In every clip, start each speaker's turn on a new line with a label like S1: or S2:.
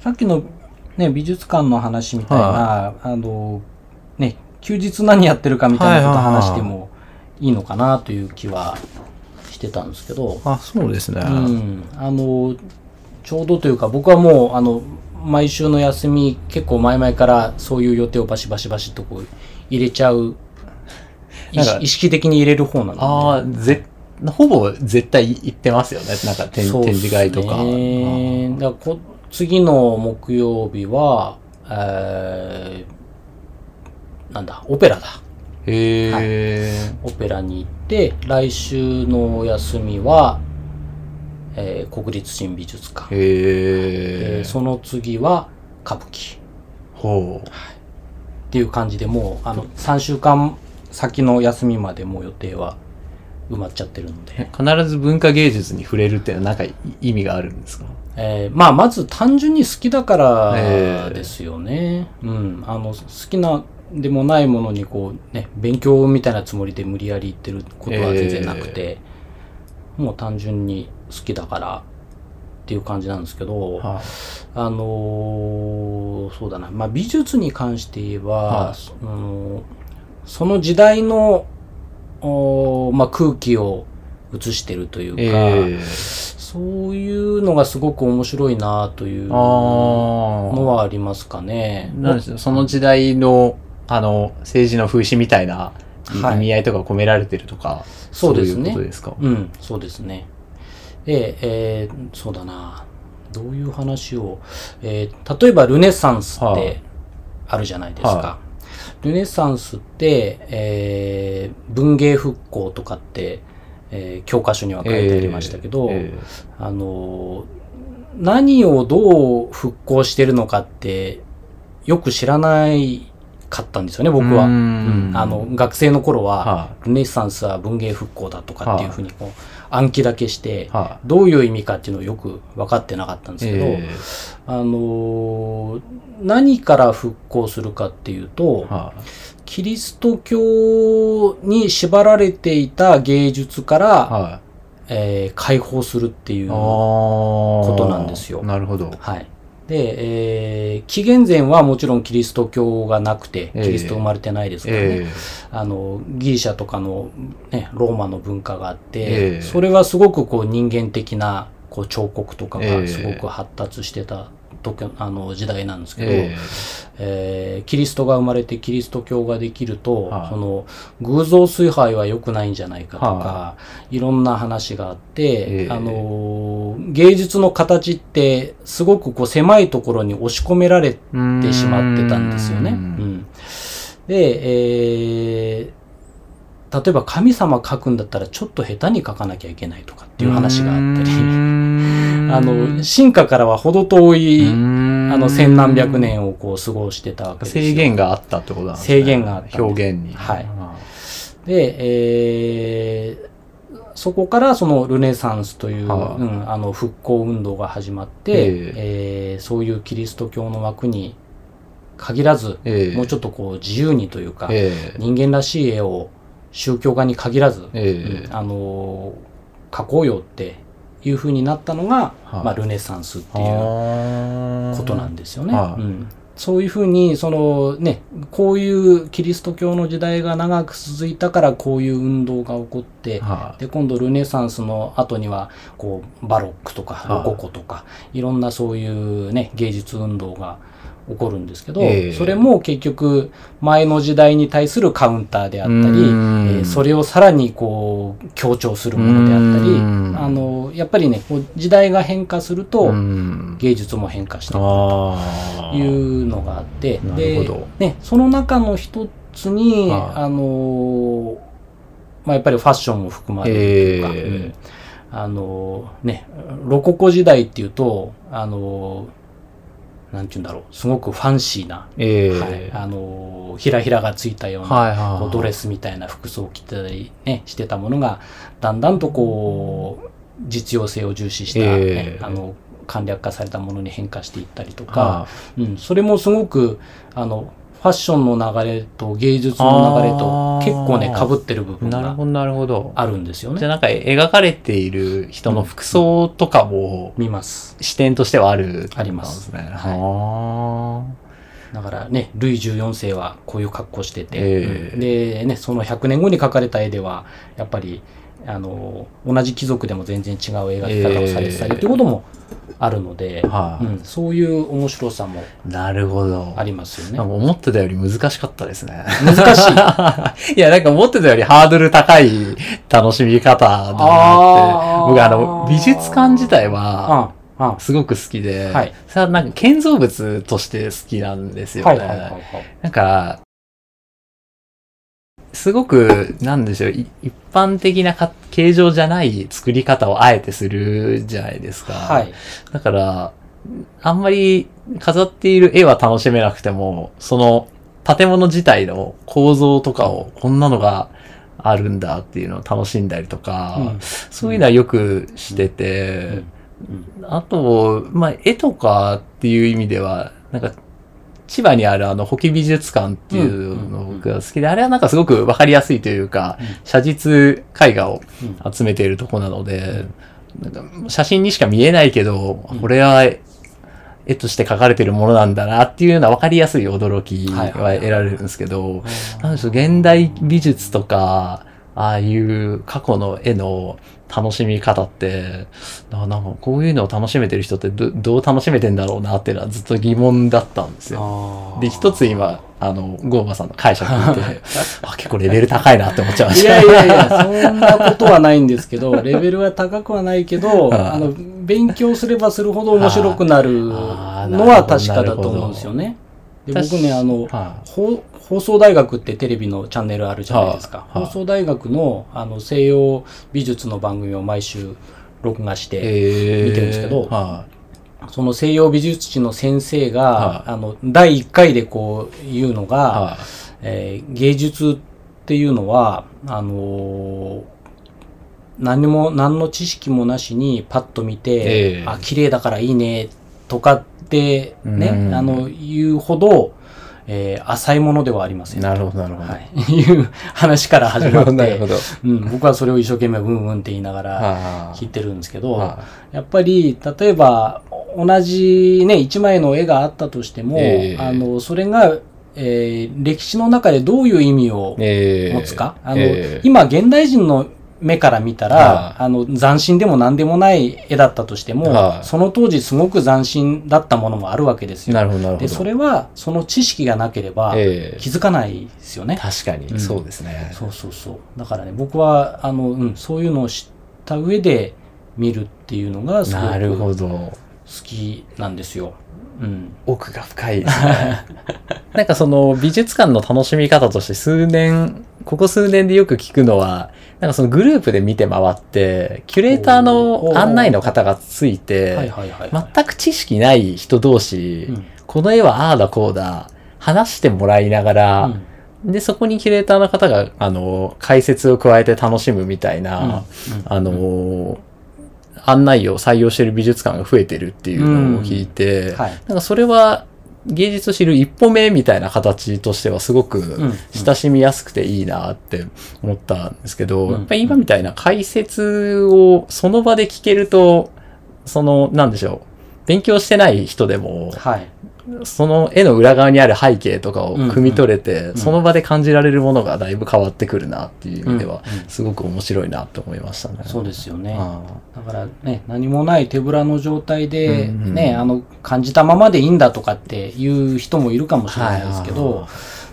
S1: さっきの、ね、美術館の話みたいな、あの、ね、休日何やってるかみたいなこと話してもいいのかなという気はしてたんですけど、
S2: あ、そうですね。
S1: うん、あの、ちょうどというか、僕はもう、あの、毎週の休み、結構前々からそういう予定をバシバシバシとこう入れちゃう、意識的に入れる方なので、
S2: ああ、ぜ、ほぼ絶対行ってますよね。なんか展示会とか。
S1: ねだからこ次の木曜日は、えーなんだ、オペラだ。
S2: へえ、
S1: オペラに行って、来週のお休みは、えー国立新美術館。
S2: へえ。
S1: えーその次は歌舞伎。
S2: ほう。
S1: っていう感じでもう、あの、3週間先の休みまでもう予定は埋まっちゃってるので。
S2: 必ず文化芸術に触れるっていうのはなんか意味があるんですか？
S1: えーまあ、まず単純に好きだから
S2: ええ
S1: ですよね。うん。あの、好きなでもないものにこうね、勉強みたいなつもりで無理やり言ってることは全然なくて、もう単純に好きだからっていう感じなんですけど、
S2: は
S1: あ。のーそうだな、まあ、美術に関して言えば、
S2: はい
S1: そのその時代の、おーまあ、空気を映してるというか、
S2: ええ
S1: そういうのがすごく面白いなという
S2: あ
S1: のはありますかね。
S2: あ。なんでしょうその時代の、あの、政治の風刺みたいな
S1: はい
S2: 意味合いとか込められてるとか、
S1: そうですね
S2: そういうことですか？
S1: うん、そうですね。で、えーそうだな。どういう話を、えー例えばルネサンス
S2: はい
S1: ってあるじゃないですか。
S2: は
S1: ルネサンスって、えー文芸復興とかって、えー教科書には書いてありましたけど、
S2: ええ
S1: あのー何をどう復興してるのかってよく知らないかったんですよね、僕は。あの、学生の頃は、
S2: は
S1: ルネサンスは文芸復興だとかっていうふうにこう暗記だけして
S2: い。、は
S1: どういう意味かっていうのをよく分かってなかったんで
S2: い。
S1: すけど、
S2: え
S1: あのー何から復興するかっていうと、
S2: えは
S1: キリスト教に縛られていた芸術から、
S2: い。はい。
S1: えー解放するっていう。こ
S2: と
S1: なんですよ
S2: なるほど。
S1: はい。で、えー紀元前はもちろんキリスト教がなくて、
S2: ええ。
S1: キリスト生まれてないですからね。
S2: え
S1: あの、ギリシャとかの、ね、ローマの文化があって、
S2: ええ。
S1: それはすごくこう人間的なこう彫刻とか
S2: ええ。
S1: がすごく発達してた時、あの時代なんですけど、
S2: え
S1: え。ーキリストが生まれてキリスト教ができると、
S2: はい。
S1: その偶像崇拝は良くないんじゃないかとか、、
S2: はい。
S1: ろんな話があって、
S2: ええ。
S1: あのー芸術の形ってすごくこう狭いところに押し込められ
S2: え
S1: てしまってたんですよね。う
S2: うん。
S1: ん、で、えー例えば神様描くんだったらちょっと下手に描かなきゃいけないとかっていう話があったり、あの、進化からは程遠い、あの、千何百年をこう過ごしてたわけですよ。
S2: 制限があったってことなんですね。
S1: 制限があった。
S2: 表現に。
S1: はい。で、えーそこからそのルネサンスという、
S2: はい
S1: うん、あの復興運動が始まって、
S2: え。
S1: えーそういうキリスト教の枠に限らず、
S2: ええ。
S1: もうちょっとこう自由にというか、
S2: ええ。
S1: 人間らしい絵を宗教画に限らず、
S2: ええ。
S1: うんあのー描こうよっていう風になったのが、
S2: はい。
S1: まあ、ルネサンスっていう
S2: あ
S1: ことなんですよね。
S2: はい。
S1: うん。そういうふうに、そのね、こういうキリスト教の時代が長く続いたからこういう運動が起こって、
S2: はい。
S1: で、今度ルネサンスの後には、こう、バロックとか
S2: はい。
S1: ロココとか、いろんなそういうね、芸術運動が起こるんですけど、
S2: ええ。
S1: それも結局、前の時代に対するカウンターであったり、え
S2: うん。
S1: ーそれをさらにこう、強調するものであったり、
S2: うん。
S1: あの、やっぱりね、こう時代が変化すると、
S2: うん。
S1: 芸術も変化していく
S2: ああ。
S1: いうのがあって、でね、その中の一つに、
S2: はい
S1: あのーまあ、やっぱりファッションも含まれるというか、
S2: ええ。
S1: うん。あのーね、ロココ時代っていうと、あのーなんて言うんだろう、すごくファンシーな、
S2: ええ。
S1: はい、あのーひらひらがついたような、
S2: はいはい
S1: こうドレスみたいな服装を着てたり、ね、してたものが、だんだんとこう、実用性を重視した、
S2: ええ。
S1: ねあの、簡略化されたものに変化していったりと
S2: は
S1: か、うん、それもすごく、あの、ファッションの流れと芸術の流れと結構ね、被ってる部分が
S2: なるほど、なるほど。
S1: あるんですよね。
S2: じゃあなんか描かれている人の服装とかも
S1: 見ます。
S2: 視点としてはある、
S1: あります
S2: ね。
S1: はい
S2: は
S1: だからね、ルイ14世はこういう格好してて、
S2: ええ
S1: うんでね、その100年後に描かれた絵では、やっぱり、あの、同じ貴族でも全然違う描き方をされてたり
S2: ええ
S1: ということもあるので、
S2: はい
S1: うん、そういう面白さも
S2: あ。なるほど。
S1: ありますよね
S2: 思ってたより難しかったですね。
S1: 難しい？
S2: いや、なんか思ってたよりハードル高い楽しみ方だなって。
S1: あー
S2: 僕あの、美術館自体は、すごく好きで、
S1: はい
S2: それはなんか建造物として好きなんですよね。
S1: はいはいはいはい。
S2: なんか、すごく、なんでしょう、い一般的なか形状じゃない作り方をあえてするじゃないですか。
S1: はい。
S2: だから、あんまり飾っている絵は楽しめなくても、その建物自体の構造とかをこんなのがあるんだっていうのを楽しんだりとか、
S1: うん。
S2: そういうのはよくしてて、あと、まあ、絵とかっていう意味では、なんか、千葉にあるあの、保木美術館っていうの僕が好きで、あれはなんかすごくわかりやすいというか、
S1: うん。
S2: 写実絵画を
S1: うん。
S2: 集めているとこなので、なんか写真にしか見えないけど、これは絵として描かれてるものなんだなっていうようなわかりやすい驚きは得られるんですけど、なんでしょう、現代美術とか、ああいう過去の絵の楽しみ方って、ななんかこういうのを楽しめてる人ってどどう楽しめてんだろうなっていうのはずっと疑問だったんですよ。で、一つ今、あの、ゴーバさんの解釈見て、あ、結構レベル高いなって思っちゃいま
S1: い
S2: した。
S1: やいやいや、そんなことはないんですけど、レベルは高くはないけど、
S2: あ
S1: の、勉強すればするほど面白くなるのは確かだと思うんですよね。で僕ね、あの、
S2: は
S1: ほ放送大学ってテレビのチャンネルあるじゃないですか。
S2: は
S1: 放送大学のあの西洋美術の番組を毎週録画し
S2: い。
S1: て、
S2: え
S1: 見てるんですけど
S2: は
S1: その西洋美術史の先生が、
S2: は
S1: あの、第1回でこう言うのが、えー芸術っていうのは、あのー何も、何の知識もなしにパッと見て、
S2: ええ。
S1: あ、綺麗だからいいね、とかってね、
S2: うん
S1: あの、言うほど、えー浅いものではありませ
S2: い。
S1: ん。
S2: なるほど、なるほど。
S1: はい。いう話から始まっ
S2: なるほ
S1: て、
S2: ど。
S1: うん、僕はそれを一生懸命うんうんって言いながら
S2: は
S1: 聞いてるんですけど、
S2: は
S1: やっぱり、例えば、同じね、一枚の絵があったとしても、
S2: ええ
S1: あの、それが、えー歴史の中でどういう意味を
S2: え
S1: 持つか、あの、
S2: ええ
S1: 今、現代人の目から見たら、
S2: はい
S1: あの、斬新でも何でもない絵だったとしても、
S2: はい
S1: その当時すごく斬新だったものもあるわけですよ。
S2: なるほど、なるほど。
S1: で、それは、その知識がなければ、
S2: ええ
S1: 気づかないですよね。
S2: 確かに、
S1: うん
S2: そうですね。
S1: そうそうそう。だからね、僕は、あの、うん、そういうのを知った上で見るっていうのが、すご
S2: なるほ
S1: く好
S2: ど。
S1: きなんですよ。うん。
S2: 奥が深いですね。なんかその美術館の楽しみ方として数年、ここ数年でよく聞くのは、なんかそのグループで見て回って、キュレーターの案内の方がつい
S1: はい
S2: て。全く知識ない人同士、
S1: うん。
S2: この絵はああだこうだ、話してもらいながら、で、そこにキュレーターの方が、あの、解説を加えて楽しむみたいな、
S1: うん。うん。
S2: あの、案内を採用している美術館が増えてるっていうのを聞いて、
S1: はい。
S2: なんかそれは芸術を知る一歩目みたいな形としてはすごく
S1: うん
S2: 親しみやすくていいなって思ったんですけど、
S1: うん
S2: やっぱり今みたいな解説をその場で聞けると、その、なんでしょう。勉強してない人でも、
S1: はい。
S2: その絵の裏側にある背景とかを汲み取れて、
S1: ん。
S2: その場で感じられるものがだいぶ変わってくるなっていう意味では
S1: うん。うん、
S2: すごく面白いなと思いましたね。
S1: そうですよね。
S2: あ
S1: だからね、何もない手ぶらの状態で、
S2: うんうん
S1: ね、あの、感じたままでいいんだとかっていう人もいるかもしれないですけど、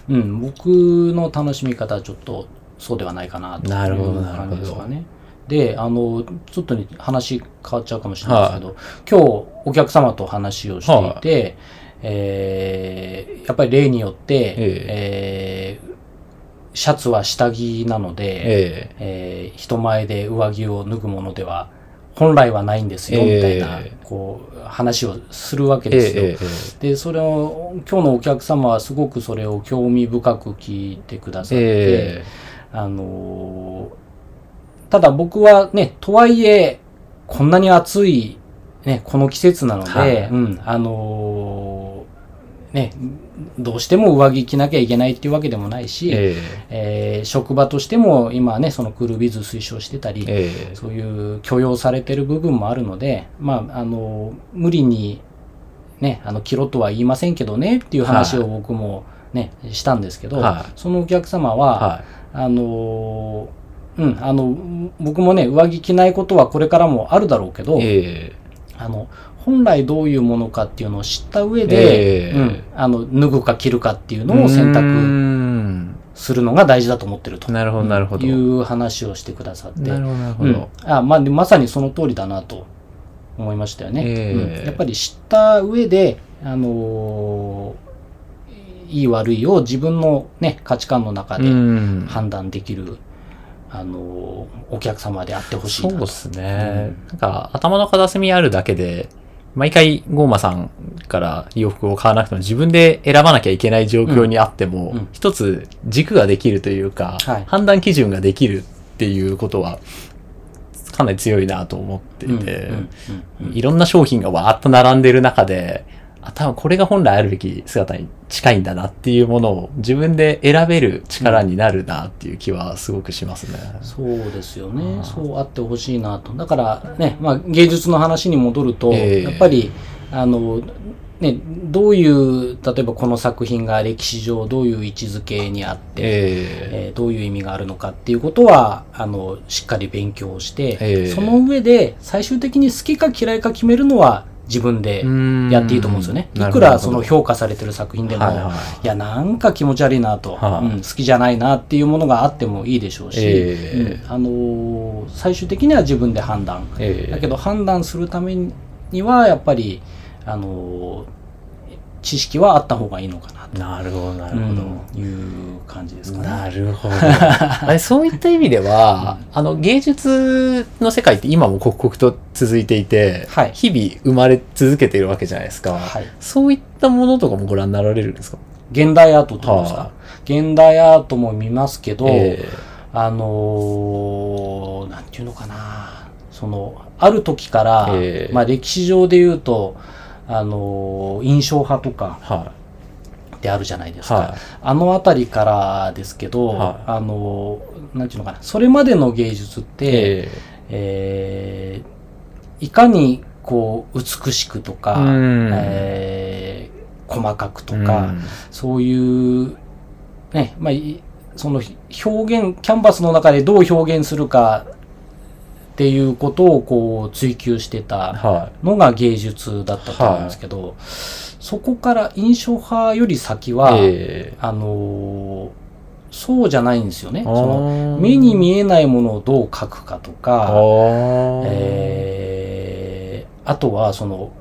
S1: うん、僕の楽しみ方はちょっとそうではないかなという
S2: なるほどなるほど。
S1: 感じですかね。で、あの、ちょっとね、話変わっちゃうかもしれないですけど、今日お客様と話をしていて、えーやっぱり例によって、えーシャツは下着なので、
S2: え
S1: え。ー人前で上着を脱ぐものでは本来はないんですよ、
S2: ええ。
S1: みたいな、こう、話をするわけ
S2: え
S1: ですよ。
S2: ええ
S1: で、それを、今日のお客様はすごくそれを興味深く聞いてくださって、
S2: え。
S1: あのーただ僕はね、とはいえ、こんなに暑い、ね、この季節なので、
S2: はい。
S1: うん、あのーね、どうしても上着着なきゃいけないっていうわけでもないし、
S2: え
S1: え。ー職場としても今はね、そのクールビズ推奨してたり、
S2: ええ。
S1: そういう許容されてる部分もあるので、まあ、あの、無理に、ね、あの、着ろとは言いませんけどねっていう話を僕もね、したんですけど、
S2: はい。
S1: そのお客様は、
S2: は
S1: あの、うん、あの、僕もね、上着着ないことはこれからもあるだろうけど、
S2: い。え
S1: あの、本来どういうものかっていうのを知った上で、
S2: ええ
S1: うん、あの、脱ぐか着るかっていう
S2: え
S1: のを選択
S2: ん
S1: するのが大事だと思ってると。
S2: なるほど、なるほど。
S1: いう話をしてくださって。
S2: なるほど、なるほ
S1: うん
S2: ど。、
S1: あまあ、でまさにその通りだなと思いましたよね。
S2: ええ
S1: うんやっぱり知った上で、あのーいい悪いを自分の、ね、価値観の中で
S2: うん
S1: 判断できる、あのーお客様であってほしいなと。
S2: そうですね。なんか、頭の片隅あるだけで、毎回、ゴーマさんから洋服を買わなくても自分で選ばなきゃいけない状況にあっても、
S1: うん。うん
S2: 一つ軸ができるというか、
S1: はい。
S2: 判断基準ができるっていうことは、かなり強いなと思っていて、
S1: うん。うん。うん。うん。
S2: いろんな商品がわーっと並んでる中で、あ、多分これが本来あるべき姿に近いんだなっていうものを自分で選べる力になるなっていう気はすごくしますね。
S1: そうですよね。そうあってほしいなと。だからね、まあ芸術の話に戻ると、
S2: ええ
S1: やっぱり、あの、ね、どういう、例えばこの作品が歴史上どういう位置づけにあって、
S2: え
S1: え。ーどういう意味があるのかっていうことは、あの、しっかり勉強して、
S2: ええ。
S1: その上で最終的に好きか嫌いか決めるのは自分で
S2: え
S1: やっていいと思うんですよね。いくらその評価されてる作品でも、
S2: はいはい。
S1: いや、なんか気持ち悪いなと、
S2: はい。
S1: うん好きじゃないなっていうものがあってもいいでしょうし、
S2: ええ。
S1: うんあのー最終的には自分で判断。
S2: ええ。
S1: だけど判断するためには、やっぱり、あのー知識はあった方がいいのかなと。
S2: なるほど、なるほど。
S1: うんいう感じですかね。
S2: なるほど。あれそういった意味では、あの、芸術の世界って今も刻々と続いていて、
S1: はい
S2: 日々生まれ続けているわけじゃないですか。
S1: はい。
S2: そういったものとかもご覧になられるんですか？
S1: 現代アートってことですか、
S2: は
S1: 現代アートも見ますけど、
S2: え
S1: あのーなんていうのかな、その、ある時から、
S2: ええ
S1: まあ歴史上で言うと、あのー印象派とか
S2: えは
S1: ってあるじゃないです
S2: い。
S1: か。
S2: は
S1: あのあたりからですけど、
S2: はい
S1: あのーなんていうのかな、それまでの芸術っ
S2: い。
S1: て、
S2: え
S1: えーいかにこう美しくとか、
S2: うん
S1: えー細かくと
S2: え
S1: か、そういう、ね、まあ、いその表現、キャンバスの中でどう表現するかっていうことをこう追求してた
S2: は
S1: のが芸術だったと思うんですけど、そこから印象派より先
S2: い。
S1: は、
S2: え
S1: あのーそうじゃないんですよね。
S2: え
S1: その目に見えないものをどう描くかとか、えーあとはその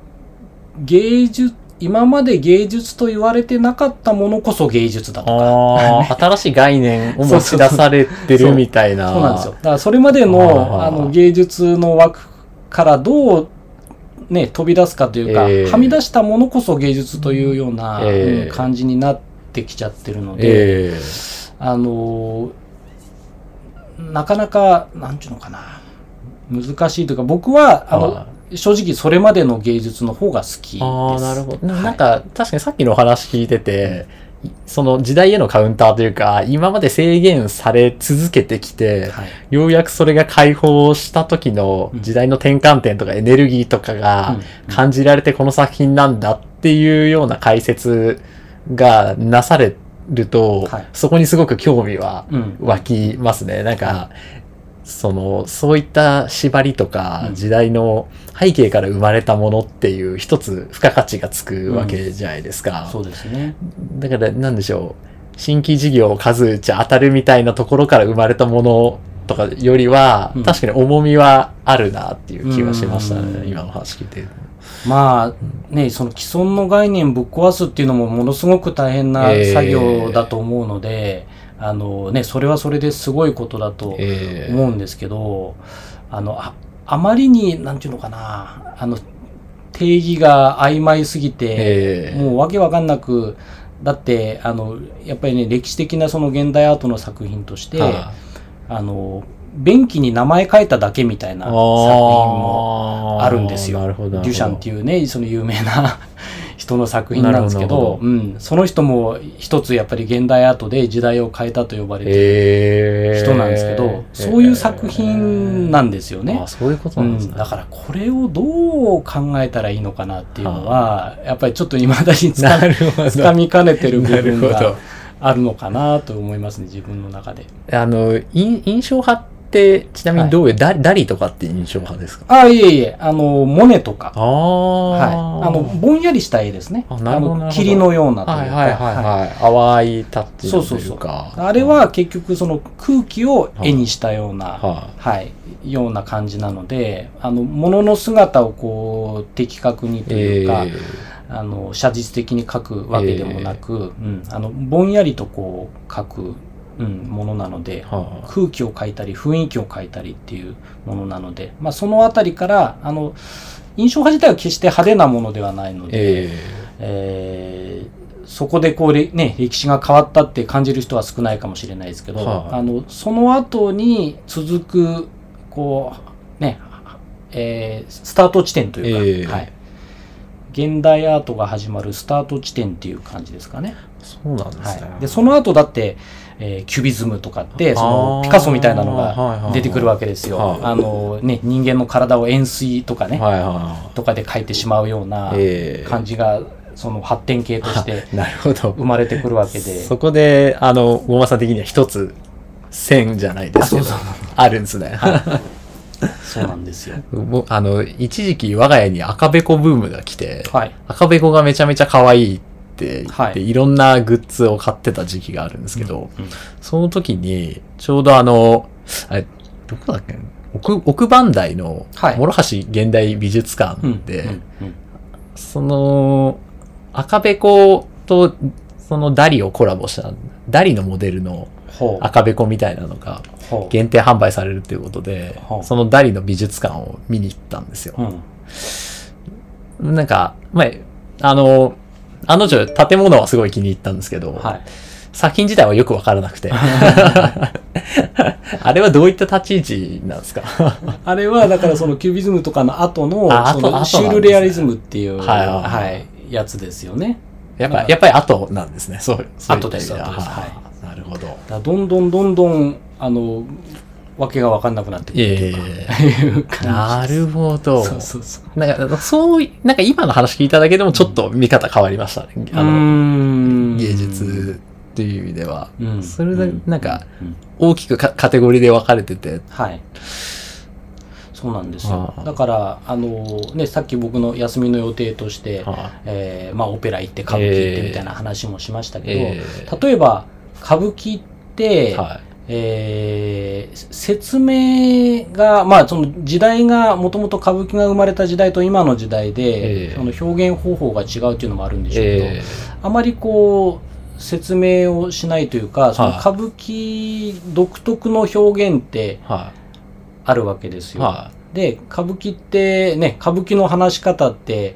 S1: 芸術今まで芸術と言われてなかったものこそ芸術だとか。
S2: 新しい概念を持ち出されてるみたいな。
S1: そうなんですよ。だからそれまで
S2: あ
S1: の
S2: ー。
S1: あの芸術の枠からどうね飛び出すかというか、
S2: えー
S1: はみ出したものこそ芸術というような、感じになってきちゃってるので、
S2: ええ。
S1: あのーなかなかなんていうのかな難しいというか僕はあの、
S2: は
S1: 正直それまでの芸術の方が好きです。
S2: ああ、なるほど。
S1: はい。
S2: なんか、確かにさっきのお話聞いてて、その時代へのカウンターというか、今まで制限され続けてきて、
S1: はい。
S2: ようやくそれが解放した時の時代の転換点とかエネルギーとかが
S1: うん。
S2: 感じられてこの作品なんだっていうような解説がなされると、
S1: はい。
S2: そこにすごく興味は
S1: うん。
S2: 湧きますね。なんか、その、そういった縛りとか
S1: うん。
S2: 時代の背景から生まれたものっていう一つ付加価値がつくわけじゃないですか。
S1: そうですね。
S2: だからなんでしょう。新規事業数打ち当たるみたいなところから生まれたものとかよりは、
S1: うん
S2: 確かに重みはあるなっていう気はしましたね。
S1: うん
S2: 今の話聞いて。
S1: まあね、その既存の概念ぶっ壊すっていうのもものすごく大変な
S2: ええ
S1: 作業だと思うので、あのね、それはそれですごいことだと
S2: ええ
S1: 思うんですけど、あの、ああまりに、なんていうのかな、あの、定義が曖昧すぎて、
S2: ええ
S1: もうわけわかんなく、だって、あの、やっぱりね、歴史的なその現代アートの作品として、
S2: は
S1: あの、便器に名前書いただけみたいな
S2: あ
S1: 作品も
S2: ー
S1: あるんですよ。デュシャンって。
S2: いう
S1: ね、その有名な人の作品なんですけど、うん、その人も一つやっぱり現代アートで時代を変えたと呼ばれてる
S2: え
S1: 人なんですけど、そういう作品なんですよね
S2: あ。そういうこと
S1: うん、
S2: なんですね。
S1: だからこれをどう考えたらいいのかなっていうのは、やっぱりちょっと未だにつか。つかみかねてる部分があるのかなと思いますね、自分の中で。
S2: あの、印印象派って、ちなみにどういう、ダダリとかって印象派ですか？
S1: あ、いえいえ、あの、モネとか、
S2: ああ、
S1: はい。あの、ぼんやりした絵ですね。
S2: あなるほど
S1: 霧のようなというか。
S2: はいはいはいはい。淡いタッチのというか。
S1: あれは結局その空気を絵にしたような、
S2: は
S1: はい、ような感じなので、あの、物の姿をこう、的確にと
S2: い。
S1: いうか、
S2: え
S1: あの、写実的に描くわけでもなく、うん、あの、ぼんやりとこう、描く、うん、ものなので、
S2: ーは
S1: 空気を描いたり、雰囲気を描いたりっていうものなので、まあ、そのあたりから、あの、印象派自体は決して派手なものではないの
S2: あ、
S1: で、
S2: え
S1: え。ーそこでこう、れね、歴史が変わったって感じる人は少ないかもしれないですけど、
S2: はい。
S1: あのその後に続くこうね、えースタート地点というか、
S2: えー
S1: はい、現代アートが始まるスタート地点っていう感じですかね。
S2: ーそうなんですね。
S1: はい、でその後だって、えーキュビズムとかってそのピカソみたいなの
S2: はいはいはい
S1: が出てくるわけですよ。
S2: はい
S1: あのね、人間の体を円錐とかね、
S2: はいは
S1: とかで描いてしまうような
S2: えー
S1: 感じが、その発展系として。生まれてくるわけで。
S2: そこで、あの、ごまさん的には一つ、線じゃないですけど、
S1: あ
S2: るんですね。
S1: そうなんですよ。
S2: あの、一時期我が家に赤べこブームが来て、
S1: はい。
S2: 赤べこがめちゃめちゃ可愛いって言って、
S1: はい
S2: い、ろんなグッズを買ってた時期があるんですけど、
S1: うん
S2: その時に、ちょうどあの、あれ、どこだっけ？奥、奥磐台の
S1: はい
S2: 諸橋現代美術館
S1: うん
S2: で、
S1: うんうん
S2: その、赤べこと、そのダリをコラボした、ダリのモデルの。赤べこみたいなのが。限定販売されるということで
S1: は、あ
S2: そのダリの美術館を見に行ったんですよ。
S1: うん。
S2: なんか、まあ、あの、あの女、建物はすごい気に入ったんですけど、
S1: はい。
S2: 作品自体はよくわからなくて。あれはどういった立ち位置なんですか？
S1: あれは、だからそのキュビズムとかの後の、そのシュールレアリズムっていう、
S2: はいはい
S1: はい、やつですよね。
S2: やっぱ、やっぱり後なんですね。そう、そう
S1: 後です後です
S2: はあなるほど。
S1: どんどんどんどん、あの、わけがわかんなくなってくる
S2: え
S1: って いう感じ
S2: なるほど。
S1: そうそうそう。
S2: なんか、そうい、なんか今の話聞いただけでもちょっと見方変わりましたね。あの、
S1: ん
S2: 芸術っていう意味では。
S1: うん
S2: それで、なんか、
S1: うん
S2: 大きくかカテゴリーで分かれてて。
S1: はい。そうなんですよだから、あの、ね、さっき僕の休みの予定として、
S2: は
S1: えーまあ、オペラ行って歌舞伎行ってみたいな話もしましたけど、
S2: え
S1: 例えば、歌舞伎って、
S2: は
S1: えー説明が、まあ、その時代が、もともと歌舞伎が生まれた時代と今の時代で、
S2: ええ
S1: その表現方法が違うっていうのもあるんで
S2: い。
S1: しょうけど、
S2: え
S1: あまりこう、説明をしないというか、その
S2: はい
S1: 歌舞伎独特の表現ってあるわけです
S2: い。
S1: よ。
S2: は
S1: で、歌舞伎ってね、歌舞伎の話し方って、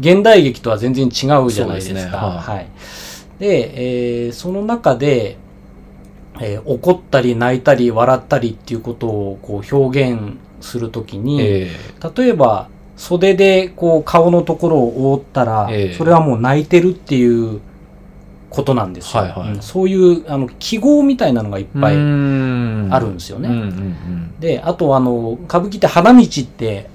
S1: 現代劇とは全然違うじゃないですか。
S2: ねはい
S1: はい。で、えーその中で、えー怒ったり泣いたり笑ったりっていうことをこう表現するとき
S2: い。
S1: に、
S2: え
S1: 例えば袖でこう顔のところを覆ったら、
S2: ええ
S1: それはもう泣いてるっていうことなんですよ。
S2: はいはい
S1: うんそういうあの記号みたいなのがいっ
S2: ー、
S1: ぱい
S2: あ
S1: あるんですよね。
S2: うんうんうん。
S1: で、あとあの、歌舞伎って花道って、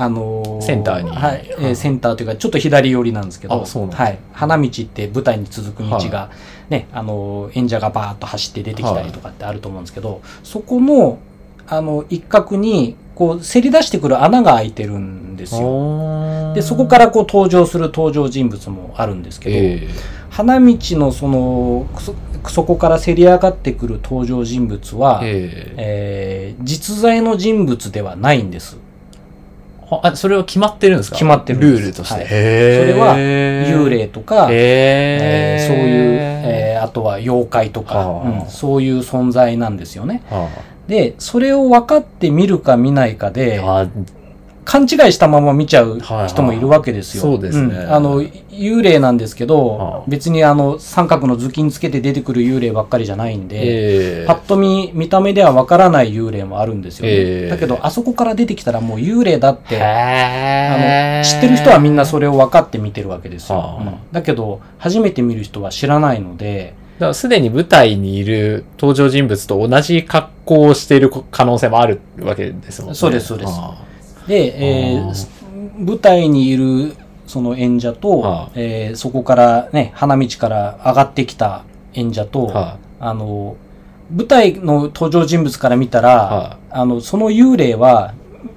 S1: あの
S2: センターに。
S1: はい、えー
S2: はい。
S1: センターというか、ちょっと左寄りなんですけど、はい。花道って舞台に続く道
S2: は
S1: が、ね、あの、演者がバーッと走って出てきたりとかってあると思うんですけど、そこの、あの、一角に、こう、せり出してくる穴が開いてるんですよ。で、そこからこう登場する登場人物もあるんですけど、
S2: え
S1: 花道のその、そそこからせり上がってくる登場人物は、
S2: ー、え。
S1: えー実在の人物ではないんです。
S2: ー、あ、それは決まってるんですか？
S1: 決まってる
S2: ルールとして。
S1: はい。それは幽霊とか、え
S2: えー、
S1: ーそういう、えーあとは妖怪とか、
S2: はあ。
S1: うんそういう存在なんですよね。
S2: は
S1: で、それを分かって見るか見ないかで勘違いしたまま見ちゃう人もいるわけですよ。
S2: はいはいそうですね。
S1: ん。あの、幽霊なんですけど、
S2: はあ。
S1: 別にあの、三角の頭巾つけて出てくる幽霊ばっかりじゃないんで、
S2: ええ。
S1: パッと見、見た目ではわからない幽霊もあるんですよね。
S2: ええ。
S1: だけど、あそこから出てきたらもう幽霊だって、あの、知ってる人はみんなそれを分かって見てるわけですよ。
S2: はあ。
S1: うん。だけど、初めて見る人は知らないので、
S2: すでに舞台にいる登場人物と同じ格好をしている可能性もあるわけですもんね。
S1: そうですそうです。
S2: あ
S1: で、えー舞台にいるその演者と、
S2: はあ
S1: えーそこからね、花道から上がってきた演者と、
S2: は
S1: あの、舞台の登場人物から見たら、
S2: は
S1: あの、その幽霊は、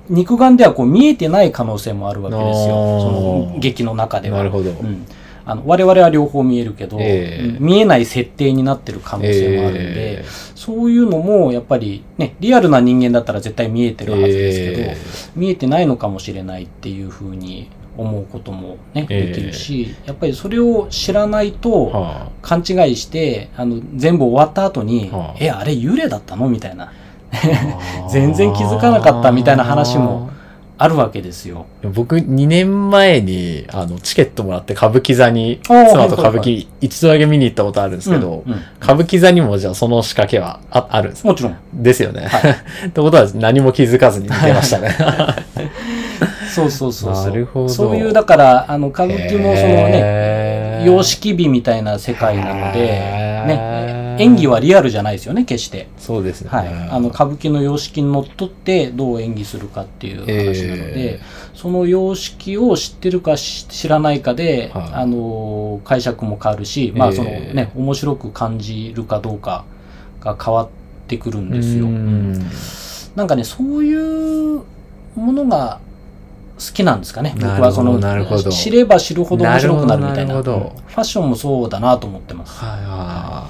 S1: 肉眼ではこう見えてない可能性もあるわけですよ。その劇の中では。
S2: なるほど
S1: うん。あの我々は両方見えるけど、
S2: ええ。
S1: うん見えない設定になってる可能性もあるんで、
S2: え
S1: そういうのもやっぱりね、リアルな人間だったら絶対見えてるはずですけど、
S2: え
S1: 見えてないのかもしれないっていうふうに思うこともね、
S2: ええ。
S1: できるし、やっぱりそれを知らないと、
S2: は
S1: 勘違いして、あの、全部終わった後に、
S2: はあ。
S1: え、あれ幽霊だったの？みたいな、
S2: あ。
S1: 全然気づかなかったみたいな話もあるわけですよ。
S2: 僕2年前にあのチケットもらって歌舞伎座に妻と歌舞伎一度だけ見に行ったことあるんですけど、
S1: うんうん
S2: 歌舞伎座にもじゃあその仕掛けはああるんです
S1: もちろん。
S2: ですよね。
S1: は
S2: ってことは何も気づかずに見てましたね。
S1: そうそうそうそう。
S2: なるほど
S1: そういう、だから、あの、歌舞伎もそのね、
S2: ね
S1: 様式美みたいな世界なので、ね、演技はリアルじゃないですよね、決して。
S2: そうですね。
S1: はい。あの、歌舞伎の様式にのっとってどう演技するかっていう話なので、
S2: え
S1: その様式を知ってるかし知らないかで、
S2: はい
S1: あのー解釈も変わるし、まあ
S2: ええ
S1: そのね、面白く感じるかどうかが変わってくるん
S2: ー
S1: ですよ。
S2: うん
S1: なんかね、そういうものが好きなんですかね。僕はその知れば知るほど面白くなるみたいな。
S2: なな
S1: ファッションもそうだなと思ってます。
S2: は